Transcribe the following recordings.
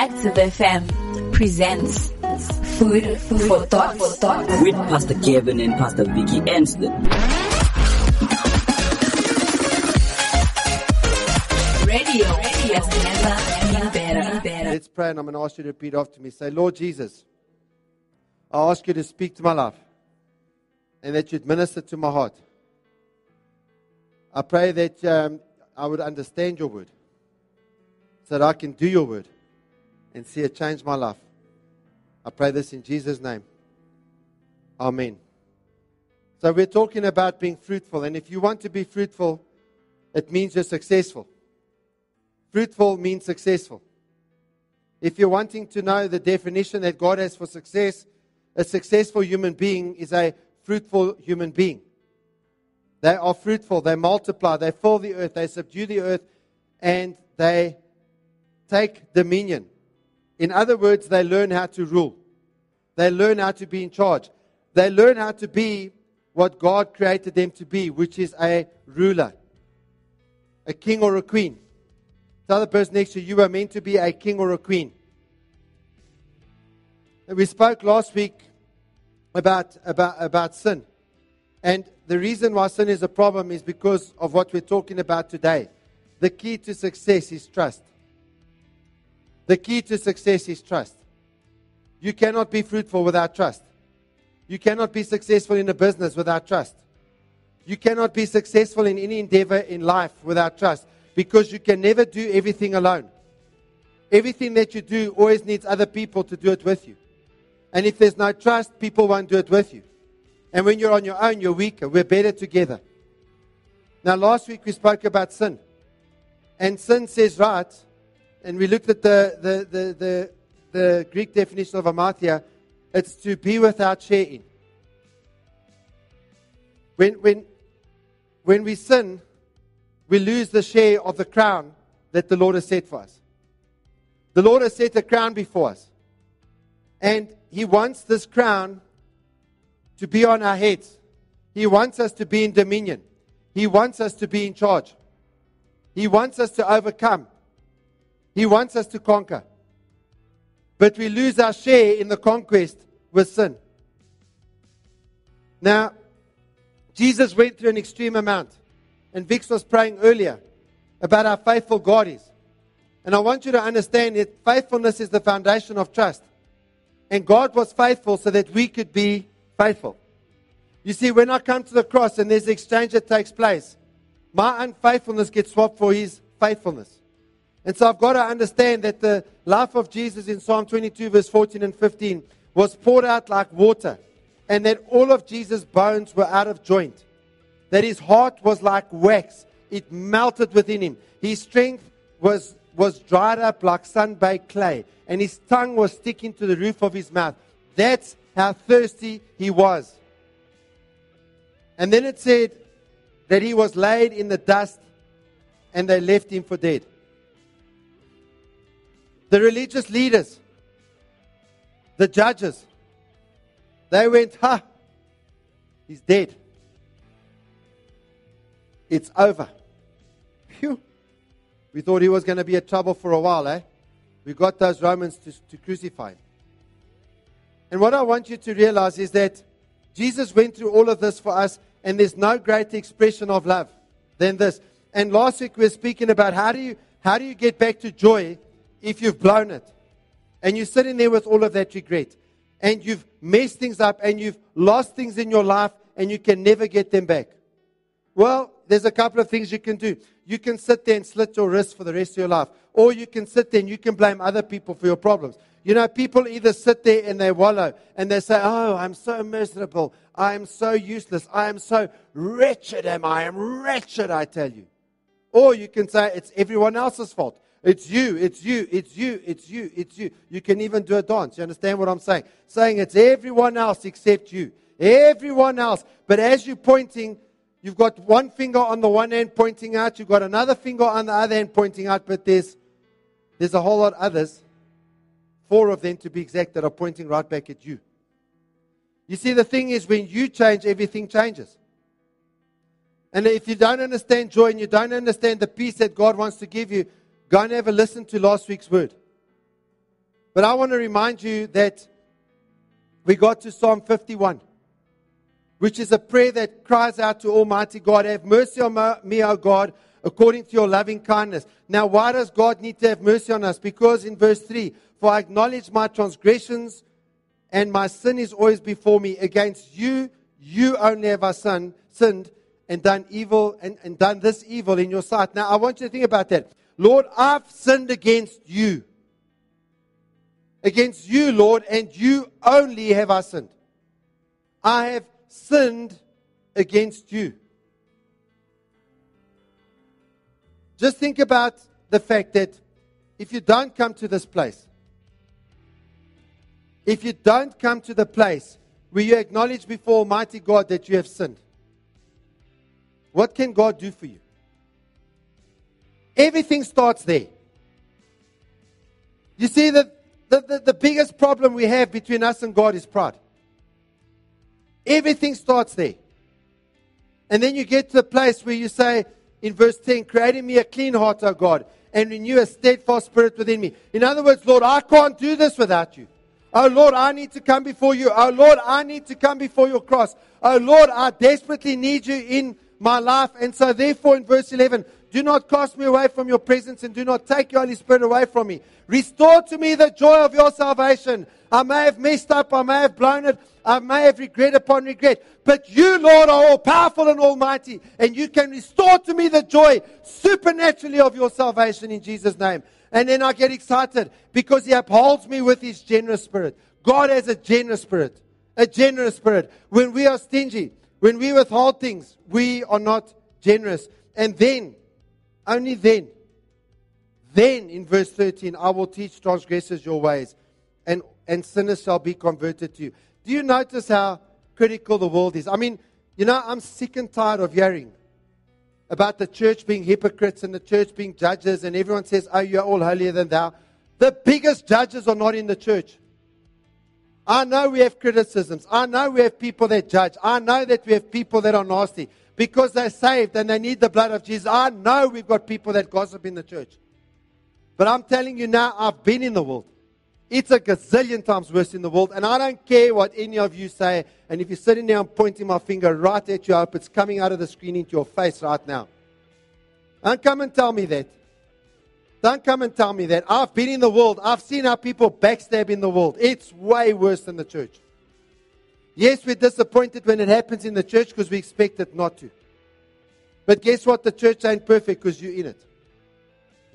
Active FM presents Food for Thought. For thought. with Pastor Gavin and Pastor Vicky Enslin. Radio that's never been better. better. Let's pray, and I'm going to ask you to repeat after me. Say, Lord Jesus, I ask you to speak to my life and that you'd minister to my heart. I pray that um, I would understand your word so that I can do your word and see it change my life. I pray this in Jesus' name. Amen. So, we're talking about being fruitful, and if you want to be fruitful, it means you're successful. Fruitful means successful. If you're wanting to know the definition that God has for success, a successful human being is a fruitful human being. They are fruitful, they multiply, they fill the earth, they subdue the earth, and they take dominion. In other words, they learn how to rule. They learn how to be in charge. They learn how to be what God created them to be, which is a ruler, a king or a queen. Tell the person next to you, you are meant to be a king or a queen. We spoke last week about, about, about sin. And the reason why sin is a problem is because of what we're talking about today. The key to success is trust. The key to success is trust. You cannot be fruitful without trust. You cannot be successful in a business without trust. You cannot be successful in any endeavor in life without trust because you can never do everything alone. Everything that you do always needs other people to do it with you. And if there's no trust, people won't do it with you. And when you're on your own, you're weaker. We're better together. Now, last week we spoke about sin. And sin says, right, and we looked at the, the, the, the, the Greek definition of amartia, it's to be without share in. When, when, when we sin, we lose the share of the crown that the Lord has set for us. The Lord has set a crown before us. And He wants this crown to be on our heads. He wants us to be in dominion. He wants us to be in charge. He wants us to overcome. He wants us to conquer. But we lose our share in the conquest with sin. Now, Jesus went through an extreme amount. And Vix was praying earlier about how faithful God is. And I want you to understand that faithfulness is the foundation of trust. And God was faithful so that we could be faithful. You see, when I come to the cross and there's an exchange that takes place, my unfaithfulness gets swapped for his faithfulness. And so I've got to understand that the life of Jesus in Psalm 22, verse 14 and 15, was poured out like water, and that all of Jesus' bones were out of joint, that his heart was like wax, it melted within him. His strength was, was dried up like sun baked clay, and his tongue was sticking to the roof of his mouth. That's how thirsty he was. And then it said that he was laid in the dust and they left him for dead. The religious leaders, the judges, they went, Ha, he's dead. It's over. Phew. We thought he was going to be a trouble for a while, eh? We got those Romans to, to crucify him. And what I want you to realize is that Jesus went through all of this for us, and there's no greater expression of love than this. And last week we were speaking about how do you how do you get back to joy if you've blown it? And you're sitting there with all of that regret. And you've messed things up and you've lost things in your life and you can never get them back. Well, there's a couple of things you can do. You can sit there and slit your wrist for the rest of your life. Or you can sit there and you can blame other people for your problems. You know, people either sit there and they wallow and they say, Oh, I'm so miserable. I am so useless. I am so wretched, am I? I am wretched, I tell you. Or you can say, It's everyone else's fault. It's you, it's you, it's you, it's you, it's you. You can even do a dance. You understand what I'm saying? Saying it's everyone else except you. Everyone else. But as you're pointing, you've got one finger on the one end pointing out, you've got another finger on the other end pointing out, but there's, there's a whole lot others, four of them to be exact, that are pointing right back at you. You see, the thing is, when you change, everything changes. And if you don't understand joy and you don't understand the peace that God wants to give you, Go and have a listen to last week's word. But I want to remind you that we got to Psalm 51, which is a prayer that cries out to Almighty God, Have mercy on me, O God, according to your loving kindness. Now, why does God need to have mercy on us? Because in verse 3, For I acknowledge my transgressions, and my sin is always before me. Against you, you only have I sinned, sinned and done evil and, and done this evil in your sight. Now, I want you to think about that. Lord, I've sinned against you. Against you, Lord, and you only have I sinned. I have sinned against you. Just think about the fact that if you don't come to this place, if you don't come to the place where you acknowledge before Almighty God that you have sinned, what can God do for you? Everything starts there. You see, the, the, the, the, biggest problem we have between us and God is pride. Everything starts there. And then you get to the place where you say in verse 10, creating me a clean heart, O God, and renew a steadfast spirit within me. In other words, Lord, I can't do this without you. Oh Lord, I need to come before you. Oh Lord, I need to come before your cross. Oh Lord, I desperately need you in my life. And so, therefore, in verse 11, do not cast me away from your presence and do not take your Holy Spirit away from me. Restore to me the joy of your salvation. I may have messed up, I may have blown it, I may have regret upon regret. But you, Lord, are all powerful and almighty, and you can restore to me the joy supernaturally of your salvation in Jesus' name. And then I get excited because He upholds me with His generous spirit. God has a generous spirit, a generous spirit. When we are stingy, when we withhold things, we are not generous. And then, only then, then in verse 13, I will teach transgressors your ways, and, and sinners shall be converted to you. Do you notice how critical the world is? I mean, you know, I'm sick and tired of hearing about the church being hypocrites and the church being judges, and everyone says, Oh, you're all holier than thou. The biggest judges are not in the church. I know we have criticisms. I know we have people that judge. I know that we have people that are nasty because they're saved and they need the blood of Jesus. I know we've got people that gossip in the church. But I'm telling you now, I've been in the world. It's a gazillion times worse in the world. And I don't care what any of you say. And if you're sitting there and pointing my finger right at you, I hope it's coming out of the screen into your face right now. Don't come and tell me that. Don't come and tell me that. I've been in the world. I've seen how people backstab in the world. It's way worse than the church. Yes, we're disappointed when it happens in the church because we expect it not to. But guess what? The church ain't perfect because you're in it.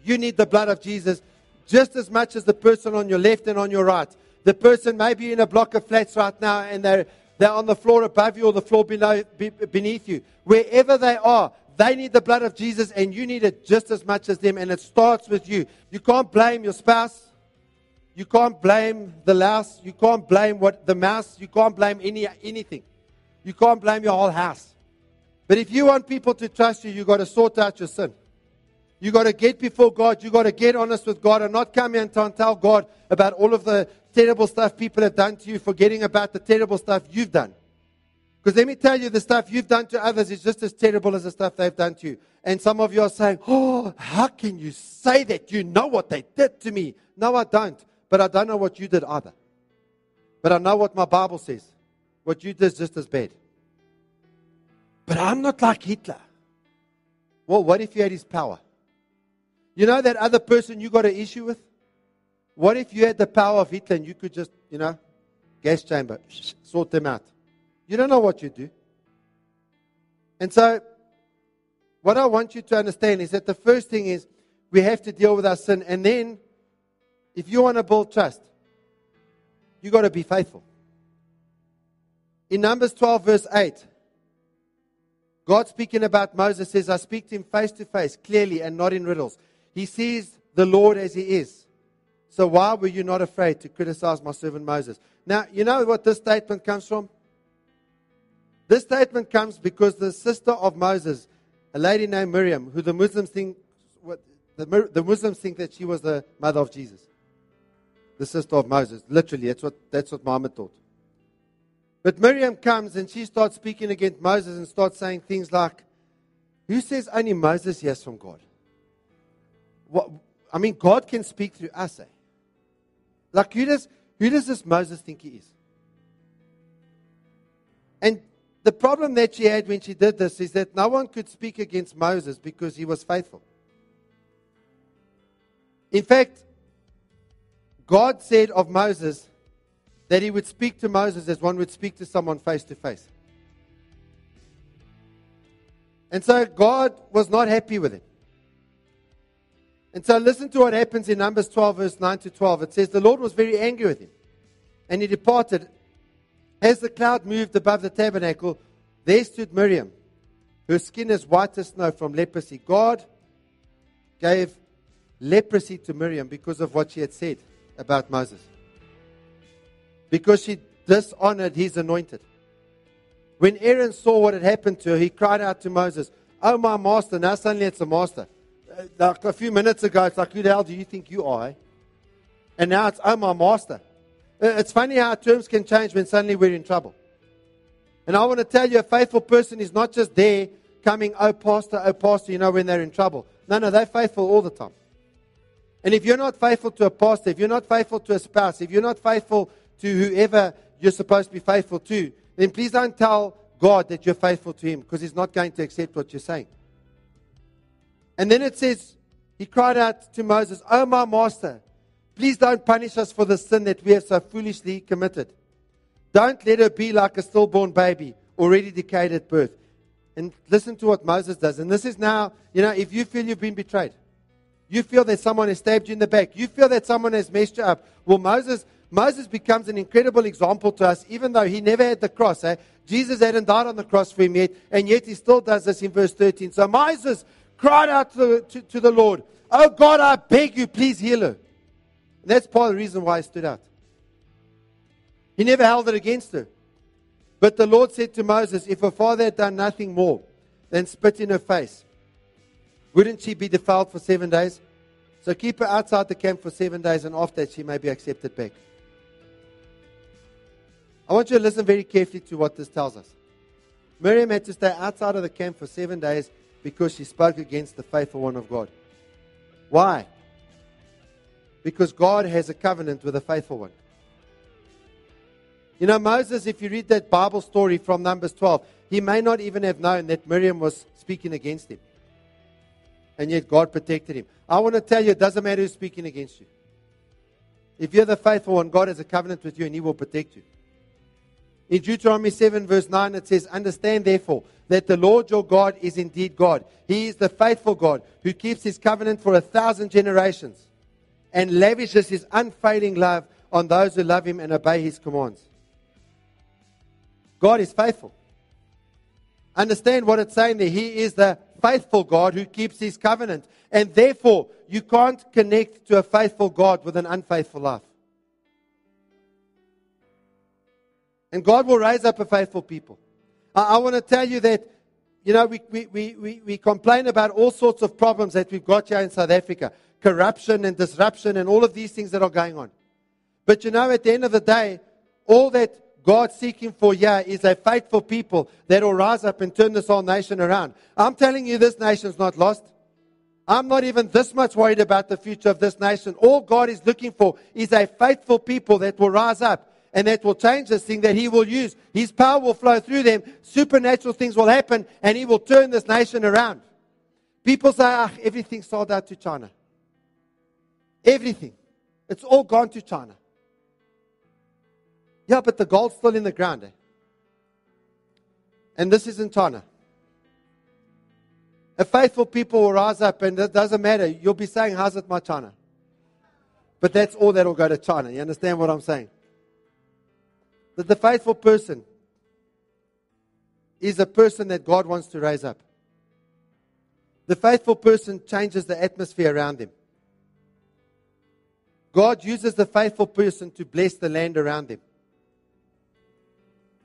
You need the blood of Jesus just as much as the person on your left and on your right. The person may be in a block of flats right now and they're, they're on the floor above you or the floor below, beneath you. Wherever they are, they need the blood of Jesus, and you need it just as much as them. And it starts with you. You can't blame your spouse. You can't blame the louse. You can't blame what the mouse. You can't blame any anything. You can't blame your whole house. But if you want people to trust you, you got to sort out your sin. You got to get before God. You got to get honest with God and not come here and tell God about all of the terrible stuff people have done to you, forgetting about the terrible stuff you've done. Because let me tell you, the stuff you've done to others is just as terrible as the stuff they've done to you. And some of you are saying, Oh, how can you say that? You know what they did to me. No, I don't. But I don't know what you did either. But I know what my Bible says. What you did is just as bad. But I'm not like Hitler. Well, what if you had his power? You know that other person you got an issue with? What if you had the power of Hitler and you could just, you know, gas chamber, sort them out? You don't know what you do. And so, what I want you to understand is that the first thing is we have to deal with our sin. And then, if you want to build trust, you got to be faithful. In Numbers 12, verse 8, God speaking about Moses says, I speak to him face to face, clearly, and not in riddles. He sees the Lord as he is. So why were you not afraid to criticize my servant Moses? Now, you know what this statement comes from? This statement comes because the sister of Moses, a lady named Miriam, who the Muslims think, the, the Muslims think that she was the mother of Jesus, the sister of Moses. Literally, that's what, that's what Muhammad taught. But Miriam comes and she starts speaking against Moses and starts saying things like, Who says only Moses hears from God? What, I mean, God can speak through us. Eh? Like, who does, who does this Moses think he is? And the problem that she had when she did this is that no one could speak against Moses because he was faithful. In fact, God said of Moses that he would speak to Moses as one would speak to someone face to face. And so God was not happy with it. And so listen to what happens in Numbers 12, verse 9 to 12. It says, The Lord was very angry with him, and he departed. As the cloud moved above the tabernacle, there stood Miriam, her skin as white as snow from leprosy. God gave leprosy to Miriam because of what she had said about Moses. Because she dishonored his anointed. When Aaron saw what had happened to her, he cried out to Moses, Oh, my master. Now suddenly it's a master. Uh, like a few minutes ago, it's like, Who the hell do you think you are? And now it's, Oh, my master. Uh, it's funny how terms can change when suddenly we're in trouble. And I want to tell you, a faithful person is not just there coming, oh, pastor, oh, pastor, you know, when they're in trouble. No, no, they're faithful all the time. And if you're not faithful to a pastor, if you're not faithful to a spouse, if you're not faithful to whoever you're supposed to be faithful to, then please don't tell God that you're faithful to Him because He's not going to accept what you're saying. And then it says, He cried out to Moses, Oh, my master, please don't punish us for the sin that we have so foolishly committed. Don't let her be like a stillborn baby, already decayed at birth. And listen to what Moses does. And this is now, you know, if you feel you've been betrayed, you feel that someone has stabbed you in the back, you feel that someone has messed you up. Well, Moses, Moses becomes an incredible example to us, even though he never had the cross. Eh? Jesus hadn't died on the cross for him yet, and yet he still does this in verse 13. So Moses cried out to the, to, to the Lord, Oh God, I beg you, please heal her. And that's part of the reason why I stood out. He never held it against her. But the Lord said to Moses, If her father had done nothing more than spit in her face, wouldn't she be defiled for seven days? So keep her outside the camp for seven days, and after that she may be accepted back. I want you to listen very carefully to what this tells us. Miriam had to stay outside of the camp for seven days because she spoke against the faithful one of God. Why? Because God has a covenant with a faithful one. You know, Moses, if you read that Bible story from Numbers 12, he may not even have known that Miriam was speaking against him. And yet God protected him. I want to tell you, it doesn't matter who's speaking against you. If you're the faithful one, God has a covenant with you and he will protect you. In Deuteronomy 7, verse 9, it says, Understand therefore that the Lord your God is indeed God. He is the faithful God who keeps his covenant for a thousand generations and lavishes his unfailing love on those who love him and obey his commands. God is faithful. Understand what it's saying there. He is the faithful God who keeps his covenant. And therefore, you can't connect to a faithful God with an unfaithful life. And God will raise up a faithful people. I, I want to tell you that, you know, we, we, we, we complain about all sorts of problems that we've got here in South Africa corruption and disruption and all of these things that are going on. But you know, at the end of the day, all that God seeking for here is a faithful people that will rise up and turn this whole nation around. I'm telling you, this nation's not lost. I'm not even this much worried about the future of this nation. All God is looking for is a faithful people that will rise up and that will change this thing that He will use. His power will flow through them. Supernatural things will happen and He will turn this nation around. People say, ah, everything's sold out to China. Everything. It's all gone to China. Yeah, but the gold's still in the ground. Eh? And this is in China. A faithful people will rise up, and it doesn't matter. You'll be saying, How's it, my China? But that's all that will go to China. You understand what I'm saying? That the faithful person is a person that God wants to raise up. The faithful person changes the atmosphere around them. God uses the faithful person to bless the land around them.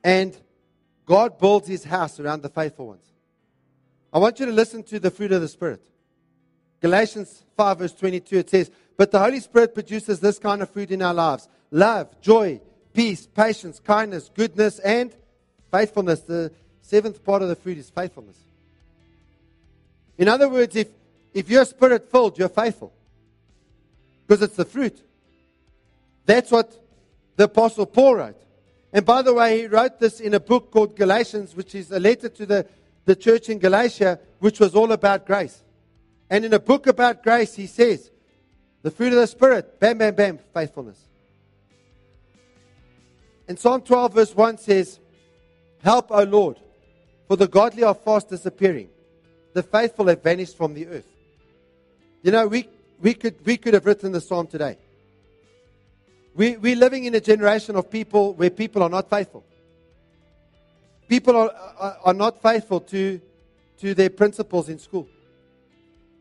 And God builds his house around the faithful ones. I want you to listen to the fruit of the Spirit. Galatians 5, verse 22, it says, But the Holy Spirit produces this kind of fruit in our lives love, joy, peace, patience, kindness, goodness, and faithfulness. The seventh part of the fruit is faithfulness. In other words, if, if you're spirit filled, you're faithful because it's the fruit. That's what the Apostle Paul wrote. And by the way, he wrote this in a book called Galatians, which is a letter to the, the church in Galatia, which was all about grace. And in a book about grace, he says, the fruit of the Spirit, bam, bam, bam, faithfulness. And Psalm 12, verse 1 says, Help, O Lord, for the godly are fast disappearing. The faithful have vanished from the earth. You know, we, we, could, we could have written the psalm today. We, we're living in a generation of people where people are not faithful. People are, are, are not faithful to, to their principles in school.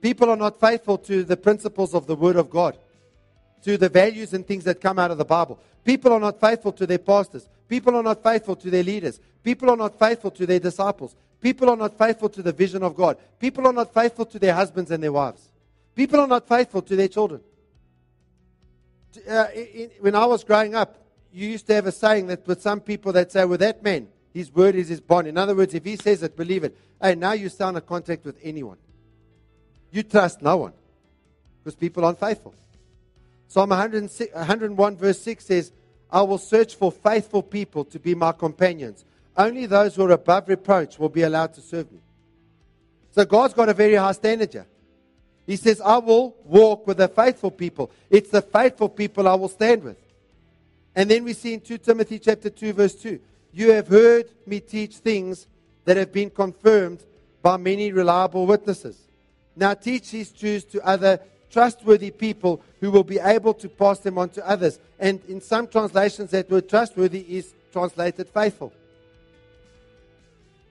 People are not faithful to the principles of the Word of God, to the values and things that come out of the Bible. People are not faithful to their pastors. People are not faithful to their leaders. People are not faithful to their disciples. People are not faithful to the vision of God. People are not faithful to their husbands and their wives. People are not faithful to their children. Uh, in, when I was growing up, you used to have a saying that with some people that say, well, that man, his word is his bond. In other words, if he says it, believe it. Hey, now you sound a contact with anyone. You trust no one because people aren't faithful. Psalm 101, verse 6 says, I will search for faithful people to be my companions. Only those who are above reproach will be allowed to serve me. So God's got a very high standard here. He says, I will walk with the faithful people. It's the faithful people I will stand with. And then we see in 2 Timothy chapter 2, verse 2, you have heard me teach things that have been confirmed by many reliable witnesses. Now teach these truths to other trustworthy people who will be able to pass them on to others. And in some translations, that word trustworthy is translated faithful.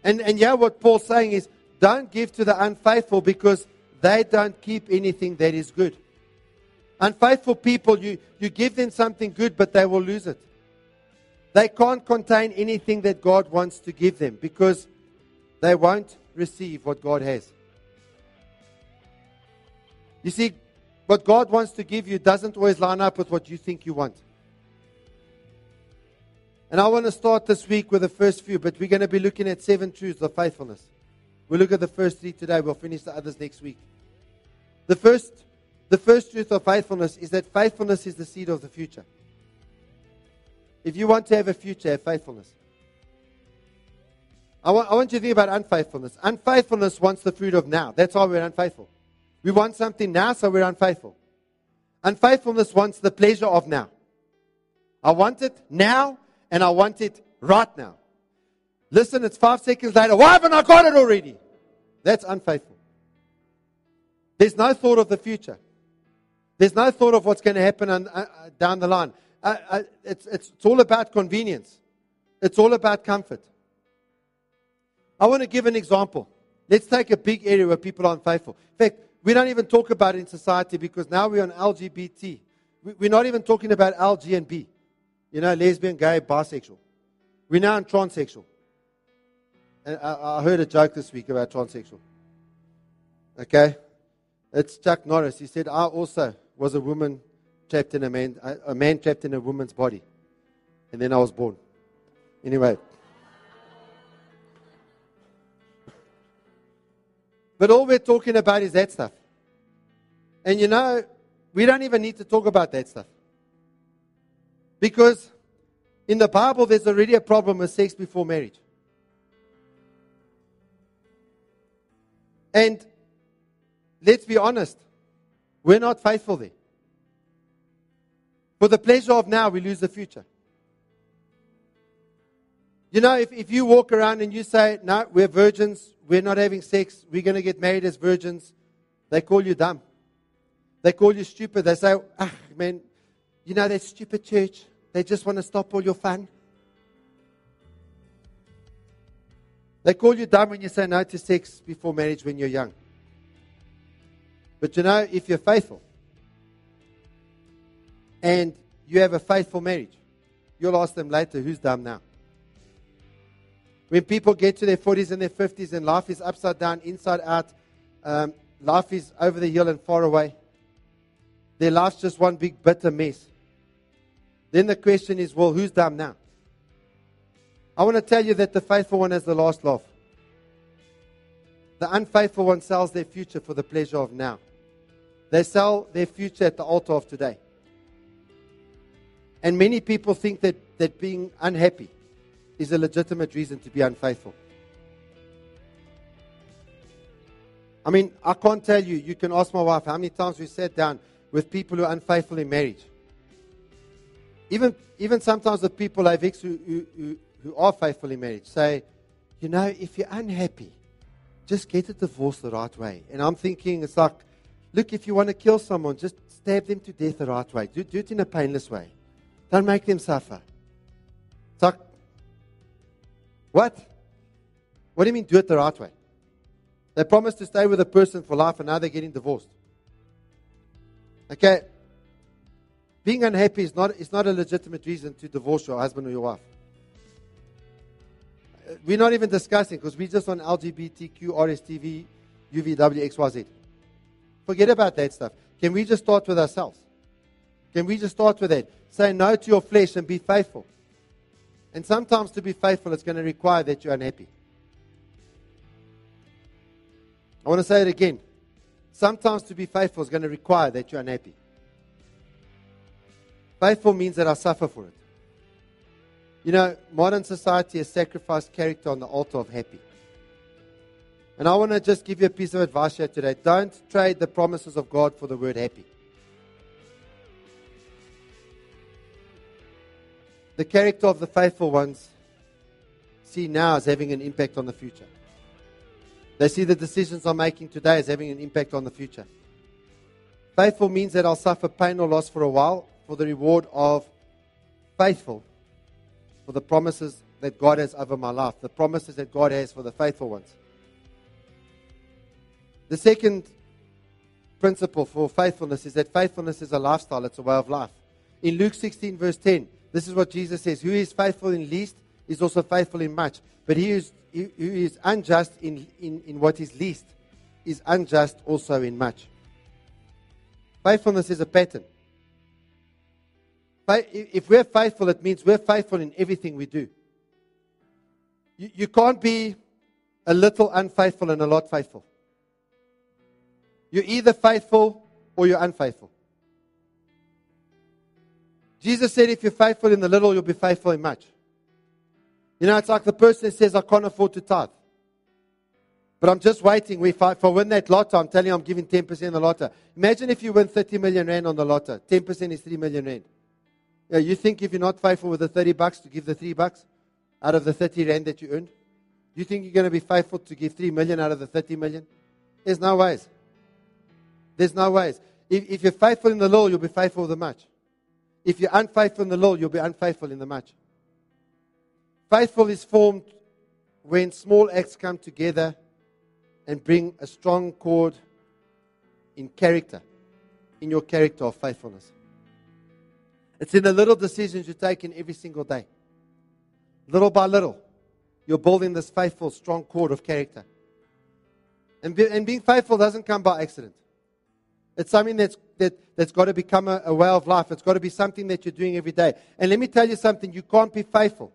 And, and yeah, what Paul's saying is don't give to the unfaithful because they don't keep anything that is good. Unfaithful people, you, you give them something good, but they will lose it. They can't contain anything that God wants to give them because they won't receive what God has. You see, what God wants to give you doesn't always line up with what you think you want. And I want to start this week with the first few, but we're going to be looking at seven truths of faithfulness. We'll look at the first three today. We'll finish the others next week. The first, the first truth of faithfulness is that faithfulness is the seed of the future. If you want to have a future, have faithfulness. I want, I want you to think about unfaithfulness. Unfaithfulness wants the fruit of now. That's why we're unfaithful. We want something now, so we're unfaithful. Unfaithfulness wants the pleasure of now. I want it now, and I want it right now. Listen, it's five seconds later. Why haven't I got it already? That's unfaithful. There's no thought of the future. There's no thought of what's going to happen on, uh, uh, down the line. Uh, uh, it's, it's, it's all about convenience. It's all about comfort. I want to give an example. Let's take a big area where people are unfaithful. In fact, we don't even talk about it in society because now we're on LGBT. We're not even talking about LG and B. You know, lesbian, gay, bisexual. We're now on transsexual. And I, I heard a joke this week about transsexual. Okay? It's Chuck Norris. He said, I also was a woman trapped in a man, a man trapped in a woman's body. And then I was born. Anyway. But all we're talking about is that stuff. And you know, we don't even need to talk about that stuff. Because in the Bible, there's already a problem with sex before marriage. And let's be honest, we're not faithful there. For the pleasure of now, we lose the future. You know, if, if you walk around and you say, No, we're virgins, we're not having sex, we're going to get married as virgins, they call you dumb. They call you stupid. They say, Ah, man, you know that stupid church, they just want to stop all your fun. They call you dumb when you say no to sex before marriage when you're young. But you know, if you're faithful and you have a faithful marriage, you'll ask them later, who's dumb now? When people get to their 40s and their 50s and life is upside down, inside out, um, life is over the hill and far away, their life's just one big bitter mess. Then the question is, well, who's dumb now? I want to tell you that the faithful one has the last laugh. The unfaithful one sells their future for the pleasure of now. They sell their future at the altar of today. And many people think that, that being unhappy is a legitimate reason to be unfaithful. I mean, I can't tell you, you can ask my wife how many times we sat down with people who are unfaithful in marriage. Even, even sometimes the people I've ex who, who, who are faithfully married say, you know, if you're unhappy, just get a divorce the right way. And I'm thinking, it's like, look, if you want to kill someone, just stab them to death the right way. Do, do it in a painless way. Don't make them suffer. It's like, what? What do you mean do it the right way? They promised to stay with a person for life and now they're getting divorced. Okay? Being unhappy is not, is not a legitimate reason to divorce your husband or your wife. We're not even discussing because we're just on LGBTQ, RSTV, UVW, XYZ. Forget about that stuff. Can we just start with ourselves? Can we just start with that? Say no to your flesh and be faithful. And sometimes to be faithful, it's going to require that you're unhappy. I want to say it again. Sometimes to be faithful is going to require that you're unhappy. Faithful means that I suffer for it. You know, modern society has sacrificed character on the altar of happy. And I want to just give you a piece of advice here today. Don't trade the promises of God for the word happy. The character of the faithful ones see now as having an impact on the future. They see the decisions I'm making today as having an impact on the future. Faithful means that I'll suffer pain or loss for a while for the reward of faithful, for the promises that God has over my life, the promises that God has for the faithful ones. The second principle for faithfulness is that faithfulness is a lifestyle, it's a way of life. In Luke 16, verse 10, this is what Jesus says Who is faithful in least is also faithful in much. But he is who is unjust in, in, in what is least is unjust also in much. Faithfulness is a pattern. If we're faithful, it means we're faithful in everything we do. You, you can't be a little unfaithful and a lot faithful. You're either faithful or you're unfaithful. Jesus said, if you're faithful in the little, you'll be faithful in much. You know, it's like the person that says, I can't afford to tithe. But I'm just waiting. If I win that lotto, I'm telling you I'm giving 10% on the lotto. Imagine if you win 30 million rand on the lotto. 10% is 3 million rand. Yeah, you think if you're not faithful with the 30 bucks to give the 3 bucks out of the 30 rand that you earned? You think you're going to be faithful to give 3 million out of the 30 million? There's no ways. There's no ways. If, if you're faithful in the law, you'll be faithful with the much. If you're unfaithful in the law, you'll be unfaithful in the much. Faithful is formed when small acts come together and bring a strong cord in character, in your character of faithfulness. It's in the little decisions you take in every single day. Little by little, you're building this faithful, strong cord of character. And, be, and being faithful doesn't come by accident. It's something that's, that, that's got to become a, a way of life. It's got to be something that you're doing every day. And let me tell you something you can't be faithful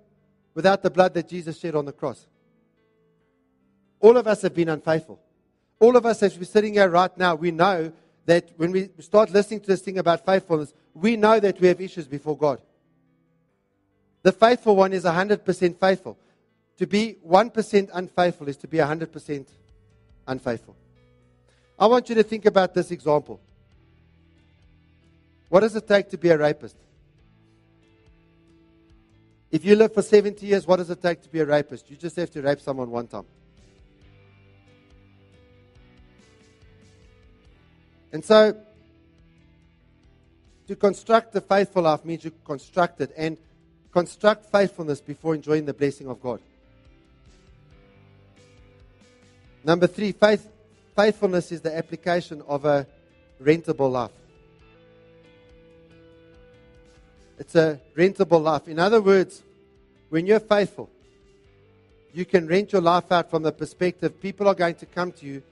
without the blood that Jesus shed on the cross. All of us have been unfaithful. All of us, as we're sitting here right now, we know that when we start listening to this thing about faithfulness, we know that we have issues before God. The faithful one is 100% faithful. To be 1% unfaithful is to be 100% unfaithful. I want you to think about this example. What does it take to be a rapist? If you live for 70 years, what does it take to be a rapist? You just have to rape someone one time. And so, to construct the faithful life means you construct it and construct faithfulness before enjoying the blessing of God. Number three, faith, faithfulness is the application of a rentable life. It's a rentable life. In other words, when you're faithful, you can rent your life out from the perspective people are going to come to you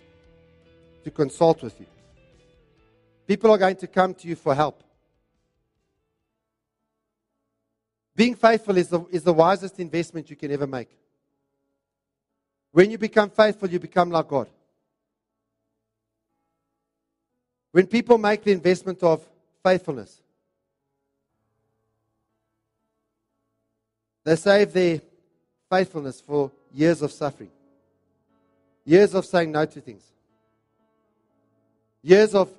to consult with you. People are going to come to you for help. Being faithful is the, is the wisest investment you can ever make. When you become faithful, you become like God. When people make the investment of faithfulness, They save their faithfulness for years of suffering, years of saying no to things, years of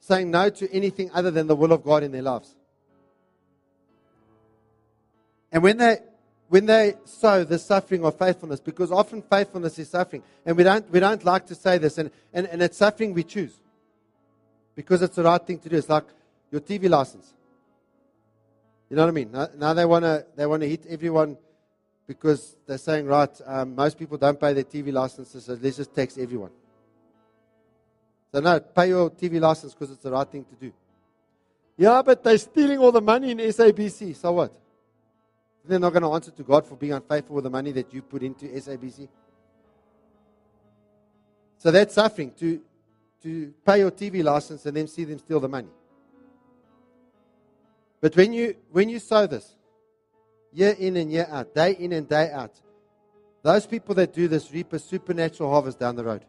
saying no to anything other than the will of God in their lives. And when they when they sow the suffering of faithfulness, because often faithfulness is suffering, and we don't we don't like to say this, and, and, and it's suffering we choose. Because it's the right thing to do. It's like your TV license. You know what I mean? Now, now they want to they want to hit everyone because they're saying, right, um, most people don't pay their TV licenses, so let's just tax everyone. So, no, pay your TV license because it's the right thing to do. Yeah, but they're stealing all the money in SABC. So what? They're not going to answer to God for being unfaithful with the money that you put into SABC. So that's suffering to, to pay your TV license and then see them steal the money. But when you, when you sow this, year in and year out, day in and day out, those people that do this reap a supernatural harvest down the road.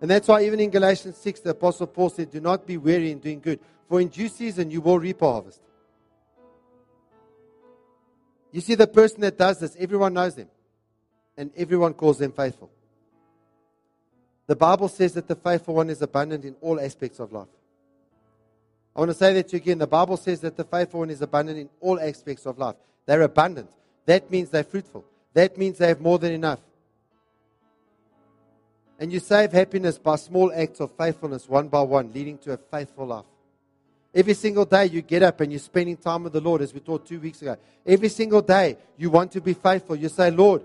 And that's why even in Galatians 6, the Apostle Paul said, Do not be weary in doing good, for in due season you will reap a harvest. You see, the person that does this, everyone knows them, and everyone calls them faithful. The Bible says that the faithful one is abundant in all aspects of life. I want to say that to you again. The Bible says that the faithful one is abundant in all aspects of life. They're abundant. That means they're fruitful. That means they have more than enough. And you save happiness by small acts of faithfulness, one by one, leading to a faithful life. Every single day you get up and you're spending time with the Lord, as we taught two weeks ago. Every single day you want to be faithful. You say, Lord,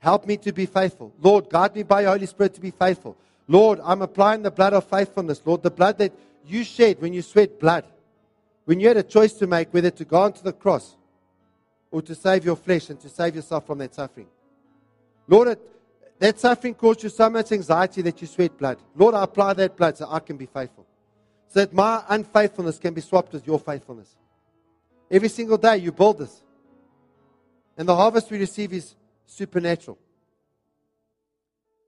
help me to be faithful. Lord, guide me by your Holy Spirit to be faithful. Lord, I'm applying the blood of faithfulness. Lord, the blood that you shed when you sweat blood, when you had a choice to make whether to go onto the cross or to save your flesh and to save yourself from that suffering. Lord, that suffering caused you so much anxiety that you sweat blood. Lord, I apply that blood so I can be faithful. So that my unfaithfulness can be swapped with your faithfulness. Every single day you build this. And the harvest we receive is supernatural.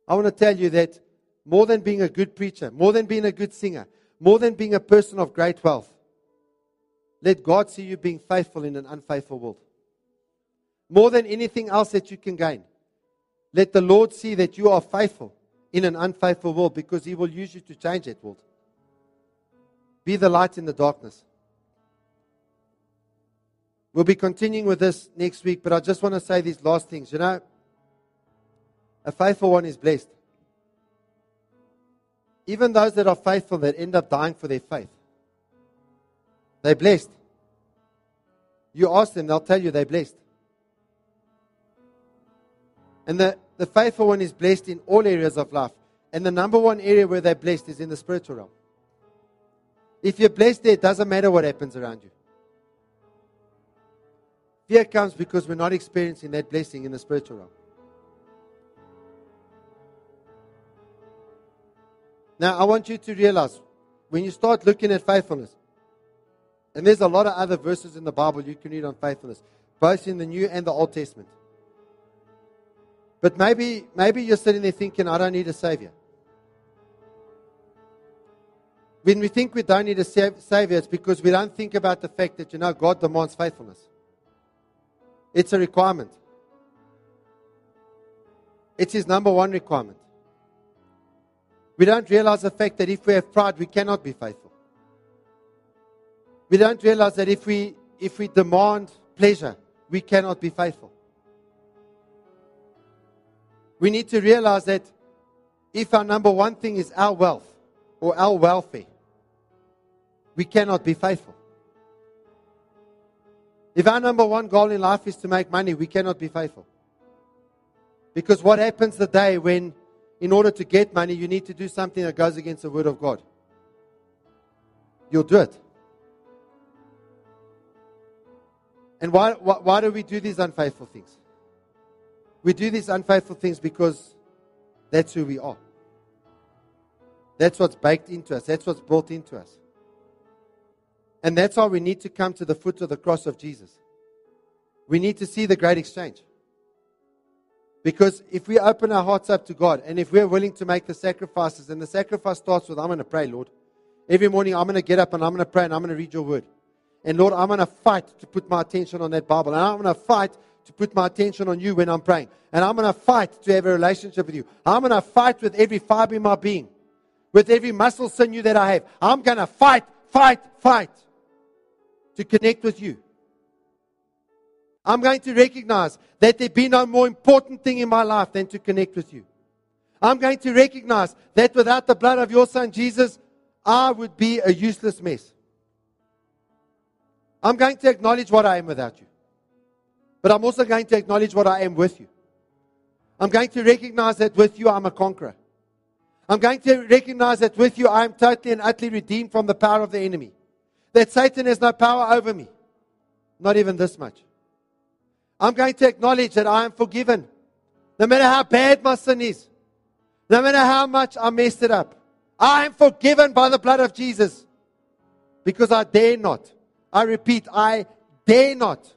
I want to tell you that more than being a good preacher, more than being a good singer, more than being a person of great wealth. Let God see you being faithful in an unfaithful world. More than anything else that you can gain. Let the Lord see that you are faithful in an unfaithful world because He will use you to change that world. Be the light in the darkness. We'll be continuing with this next week, but I just want to say these last things. You know, a faithful one is blessed. Even those that are faithful that end up dying for their faith, they're blessed. You ask them, they'll tell you they're blessed. And the, the faithful one is blessed in all areas of life. And the number one area where they're blessed is in the spiritual realm. If you're blessed there, it doesn't matter what happens around you. Fear comes because we're not experiencing that blessing in the spiritual realm. Now, I want you to realize when you start looking at faithfulness, and there's a lot of other verses in the Bible you can read on faithfulness, both in the New and the Old Testament. But maybe, maybe you're sitting there thinking, I don't need a Savior. When we think we don't need a Savior, it's because we don't think about the fact that, you know, God demands faithfulness. It's a requirement. It's His number one requirement. We don't realize the fact that if we have pride, we cannot be faithful. We don't realize that if we, if we demand pleasure, we cannot be faithful. We need to realize that if our number one thing is our wealth or our welfare, we cannot be faithful. If our number one goal in life is to make money, we cannot be faithful. Because what happens the day when in order to get money, you need to do something that goes against the Word of God. You'll do it. And why, why, why do we do these unfaithful things? We do these unfaithful things because that's who we are. That's what's baked into us, that's what's built into us. And that's why we need to come to the foot of the cross of Jesus. We need to see the great exchange. Because if we open our hearts up to God and if we're willing to make the sacrifices, and the sacrifice starts with, I'm going to pray, Lord. Every morning I'm going to get up and I'm going to pray and I'm going to read your word. And Lord, I'm going to fight to put my attention on that Bible. And I'm going to fight to put my attention on you when I'm praying. And I'm going to fight to have a relationship with you. I'm going to fight with every fiber in my being, with every muscle sinew that I have. I'm going to fight, fight, fight to connect with you. I'm going to recognize that there be no more important thing in my life than to connect with you. I'm going to recognize that without the blood of your son Jesus, I would be a useless mess. I'm going to acknowledge what I am without you. But I'm also going to acknowledge what I am with you. I'm going to recognize that with you I'm a conqueror. I'm going to recognize that with you I am totally and utterly redeemed from the power of the enemy. That Satan has no power over me. Not even this much. I'm going to acknowledge that I am forgiven. No matter how bad my sin is. No matter how much I messed it up. I am forgiven by the blood of Jesus. Because I dare not. I repeat, I dare not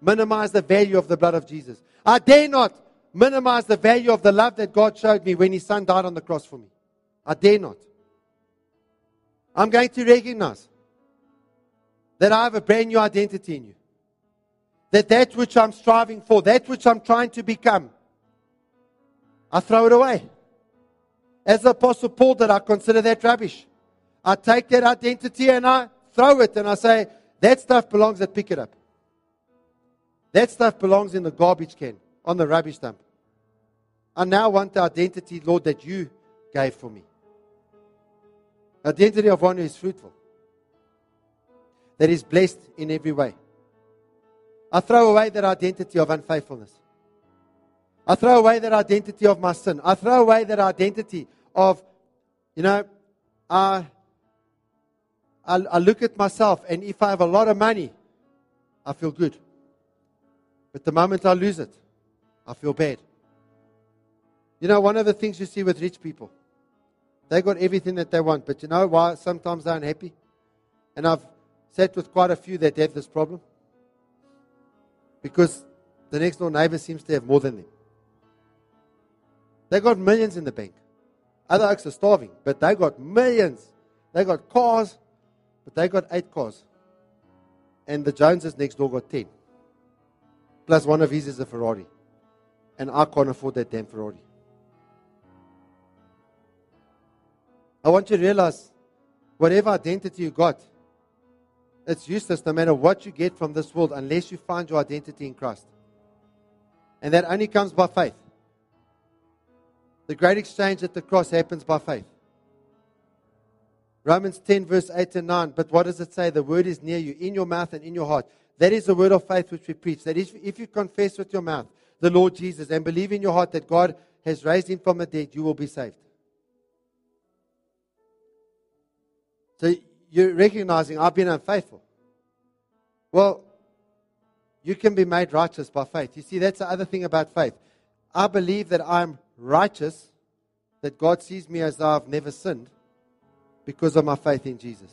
minimize the value of the blood of Jesus. I dare not minimize the value of the love that God showed me when His Son died on the cross for me. I dare not. I'm going to recognize that I have a brand new identity in you. That that which I'm striving for, that which I'm trying to become, I throw it away. As the Apostle Paul did, I consider that rubbish. I take that identity and I throw it and I say, that stuff belongs at Pikitup. That stuff belongs in the garbage can, on the rubbish dump. I now want the identity, Lord, that you gave for me. Identity of one who is fruitful, that is blessed in every way. I throw away that identity of unfaithfulness. I throw away that identity of my sin. I throw away that identity of, you know, I, I, I look at myself and if I have a lot of money, I feel good. But the moment I lose it, I feel bad. You know, one of the things you see with rich people, they got everything that they want, but you know why sometimes they're unhappy? And I've sat with quite a few that have this problem. Because the next door neighbor seems to have more than them. They got millions in the bank. Other oaks are starving, but they got millions. They got cars, but they got eight cars. And the Joneses next door got ten. Plus, one of his is a Ferrari. And I can't afford that damn Ferrari. I want you to realize whatever identity you got, it's useless no matter what you get from this world unless you find your identity in Christ. And that only comes by faith. The great exchange at the cross happens by faith. Romans 10, verse 8 and 9. But what does it say? The word is near you, in your mouth and in your heart. That is the word of faith which we preach. That if, if you confess with your mouth the Lord Jesus and believe in your heart that God has raised him from the dead, you will be saved. So you're recognizing I've been unfaithful. Well, you can be made righteous by faith. You see, that's the other thing about faith. I believe that I'm righteous, that God sees me as though I've never sinned because of my faith in Jesus.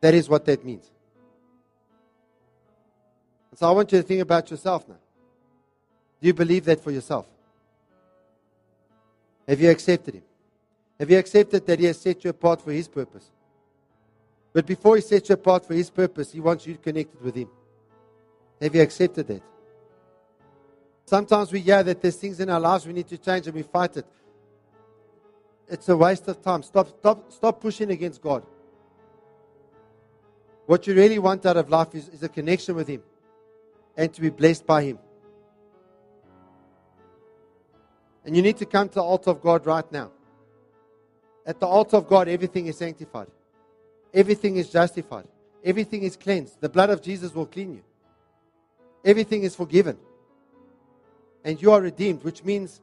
That is what that means. And so I want you to think about yourself now. Do you believe that for yourself? Have you accepted Him? Have you accepted that He has set you apart for His purpose? But before He sets you apart for His purpose, He wants you connected with Him. Have you accepted that? Sometimes we hear that there's things in our lives we need to change and we fight it. It's a waste of time. Stop, stop, stop pushing against God. What you really want out of life is, is a connection with Him and to be blessed by Him. And you need to come to the altar of God right now. At the altar of God, everything is sanctified, everything is justified, everything is cleansed. The blood of Jesus will clean you, everything is forgiven. And you are redeemed, which means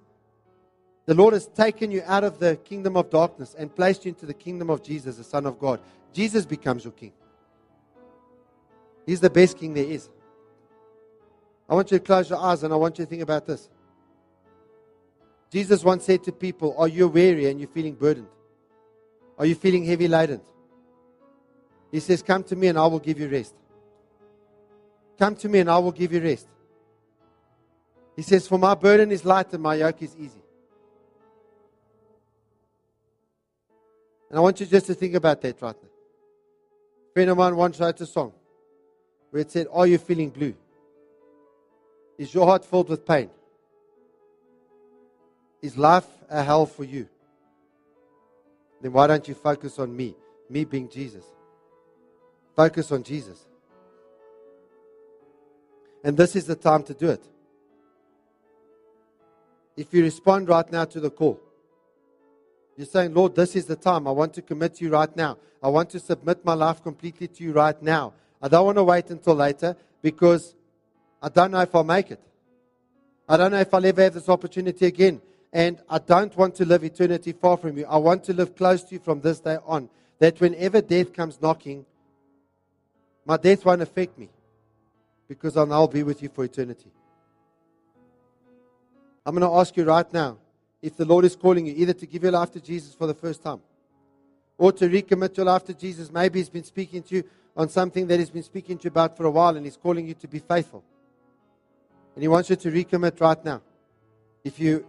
the Lord has taken you out of the kingdom of darkness and placed you into the kingdom of Jesus, the Son of God. Jesus becomes your king. He's the best king there is. I want you to close your eyes and I want you to think about this. Jesus once said to people, Are you weary and you're feeling burdened? Are you feeling heavy laden? He says, Come to me and I will give you rest. Come to me and I will give you rest. He says, For my burden is light and my yoke is easy. And I want you just to think about that right now. friend of mine once wrote a song where it said, Are you feeling blue? Is your heart filled with pain? Is life a hell for you? Then why don't you focus on me? Me being Jesus. Focus on Jesus. And this is the time to do it. If you respond right now to the call, you're saying, Lord, this is the time. I want to commit to you right now. I want to submit my life completely to you right now. I don't want to wait until later because I don't know if I'll make it. I don't know if I'll ever have this opportunity again. And I don't want to live eternity far from you. I want to live close to you from this day on. That whenever death comes knocking, my death won't affect me because I'll now be with you for eternity. I'm going to ask you right now if the Lord is calling you either to give your life to Jesus for the first time or to recommit your life to Jesus. Maybe He's been speaking to you on something that He's been speaking to you about for a while and He's calling you to be faithful. And He wants you to recommit right now. If you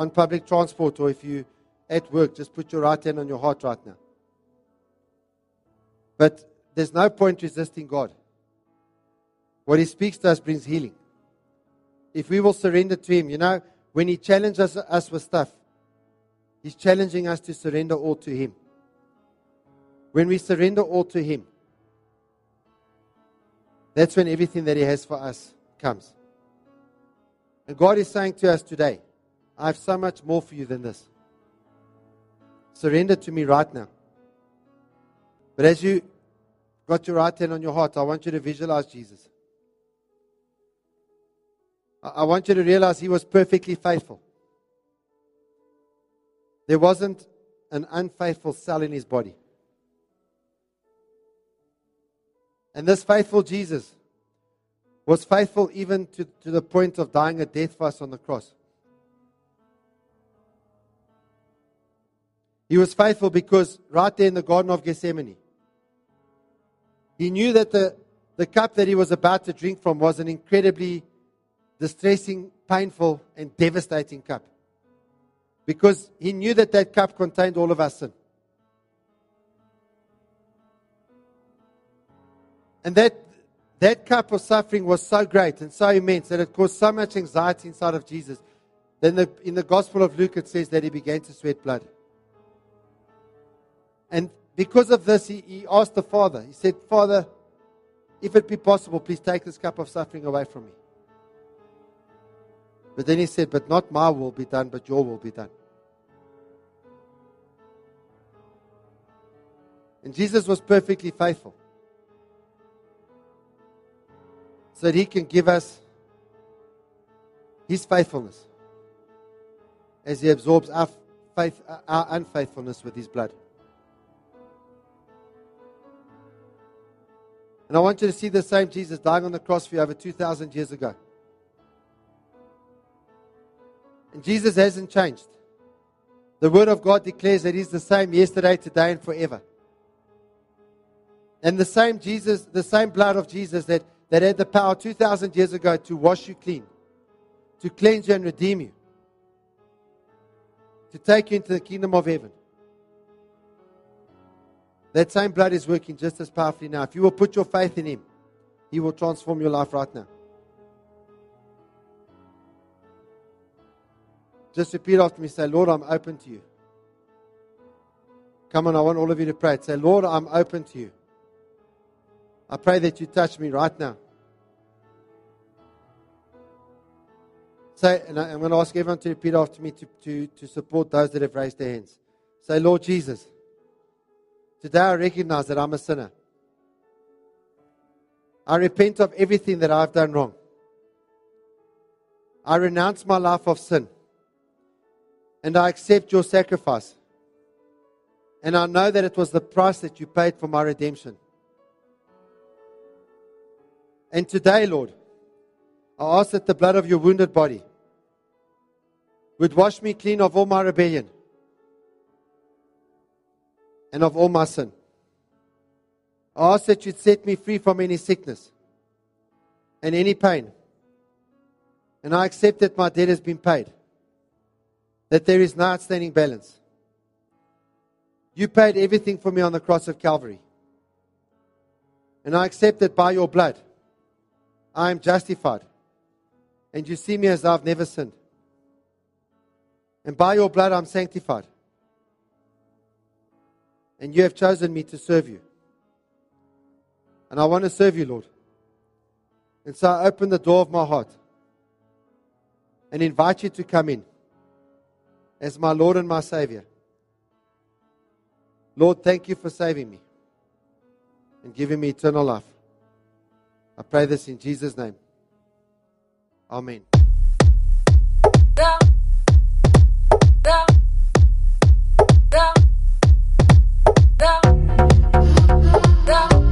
on public transport or if you're at work, just put your right hand on your heart right now. But there's no point resisting God. What He speaks to us brings healing. If we will surrender to Him, you know, when He challenges us with stuff, He's challenging us to surrender all to Him. When we surrender all to Him, that's when everything that He has for us comes. And God is saying to us today, I have so much more for you than this. Surrender to me right now. But as you got your right hand on your heart, I want you to visualize Jesus. I want you to realize he was perfectly faithful. There wasn't an unfaithful cell in his body. And this faithful Jesus was faithful even to, to the point of dying a death for us on the cross. He was faithful because right there in the Garden of Gethsemane, he knew that the, the cup that he was about to drink from was an incredibly distressing, painful, and devastating cup. Because he knew that that cup contained all of our sin. And that, that cup of suffering was so great and so immense that it caused so much anxiety inside of Jesus. Then the, in the Gospel of Luke, it says that he began to sweat blood. And because of this, he, he asked the Father, he said, Father, if it be possible, please take this cup of suffering away from me. But then he said, But not my will be done, but your will be done. And Jesus was perfectly faithful. So that he can give us his faithfulness as he absorbs our, faith, our unfaithfulness with his blood. And I want you to see the same Jesus dying on the cross for you over 2,000 years ago. And Jesus hasn't changed. The Word of God declares that He's the same yesterday, today, and forever. And the same Jesus, the same blood of Jesus that, that had the power 2,000 years ago to wash you clean, to cleanse you and redeem you, to take you into the kingdom of heaven. That same blood is working just as powerfully now. If you will put your faith in Him, He will transform your life right now. Just repeat after me. Say, Lord, I'm open to you. Come on, I want all of you to pray. Say, Lord, I'm open to you. I pray that you touch me right now. Say, and I'm going to ask everyone to repeat after me to, to, to support those that have raised their hands. Say, Lord Jesus. Today I recognize that I'm a sinner. I repent of everything that I've done wrong. I renounce my life of sin. And I accept your sacrifice. And I know that it was the price that you paid for my redemption. And today, Lord, I ask that the blood of your wounded body would wash me clean of all my rebellion and of all my sin. I ask that you'd set me free from any sickness and any pain. And I accept that my debt has been paid, that there is no outstanding balance. You paid everything for me on the cross of Calvary. And I accept that by your blood, I am justified. And you see me as I've never sinned. And by your blood, I'm sanctified. And you have chosen me to serve you. And I want to serve you, Lord. And so I open the door of my heart and invite you to come in as my Lord and my Savior. Lord, thank you for saving me and giving me eternal life. I pray this in Jesus' name. Amen. Carrying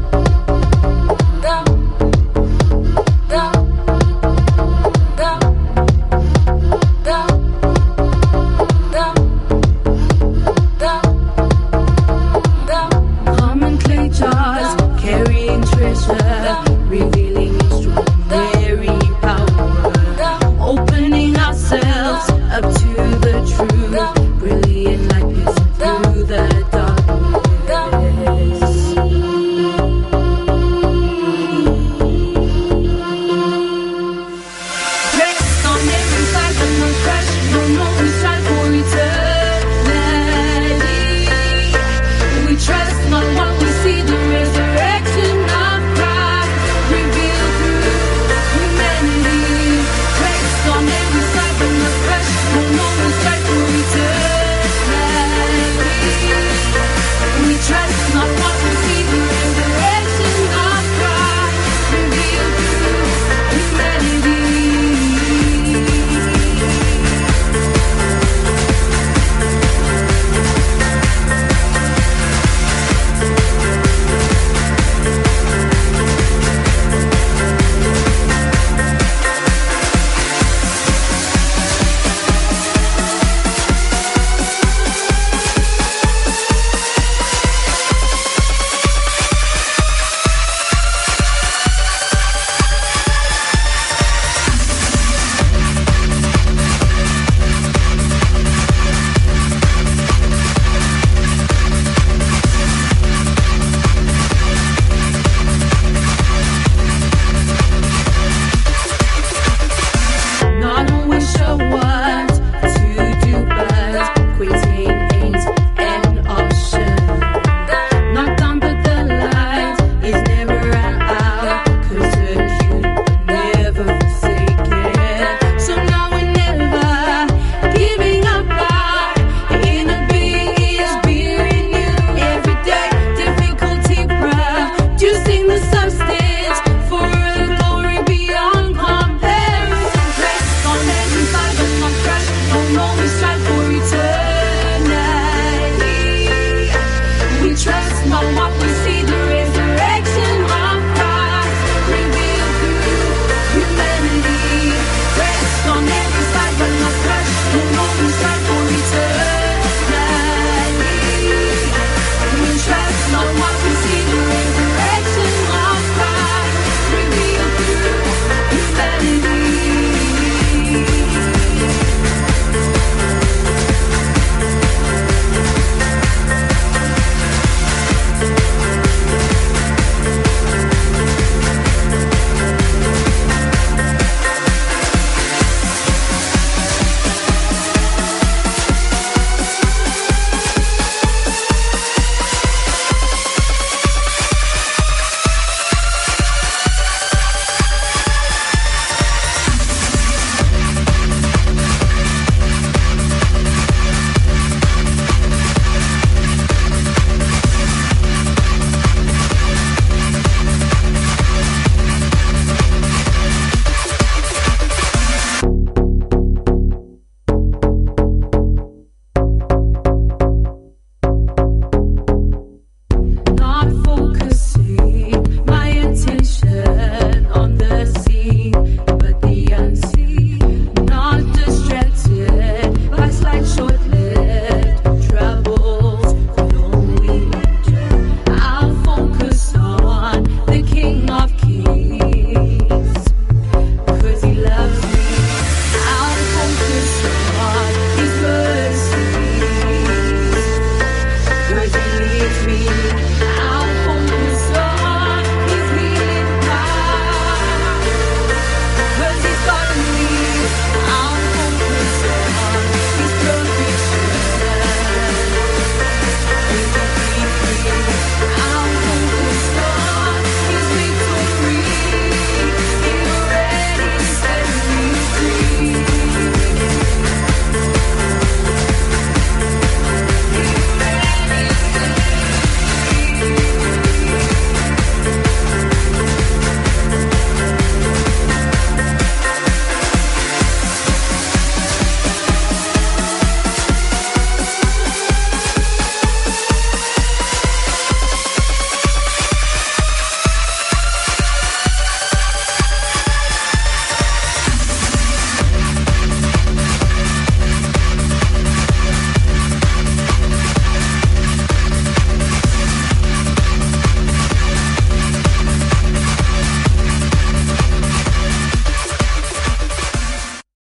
my life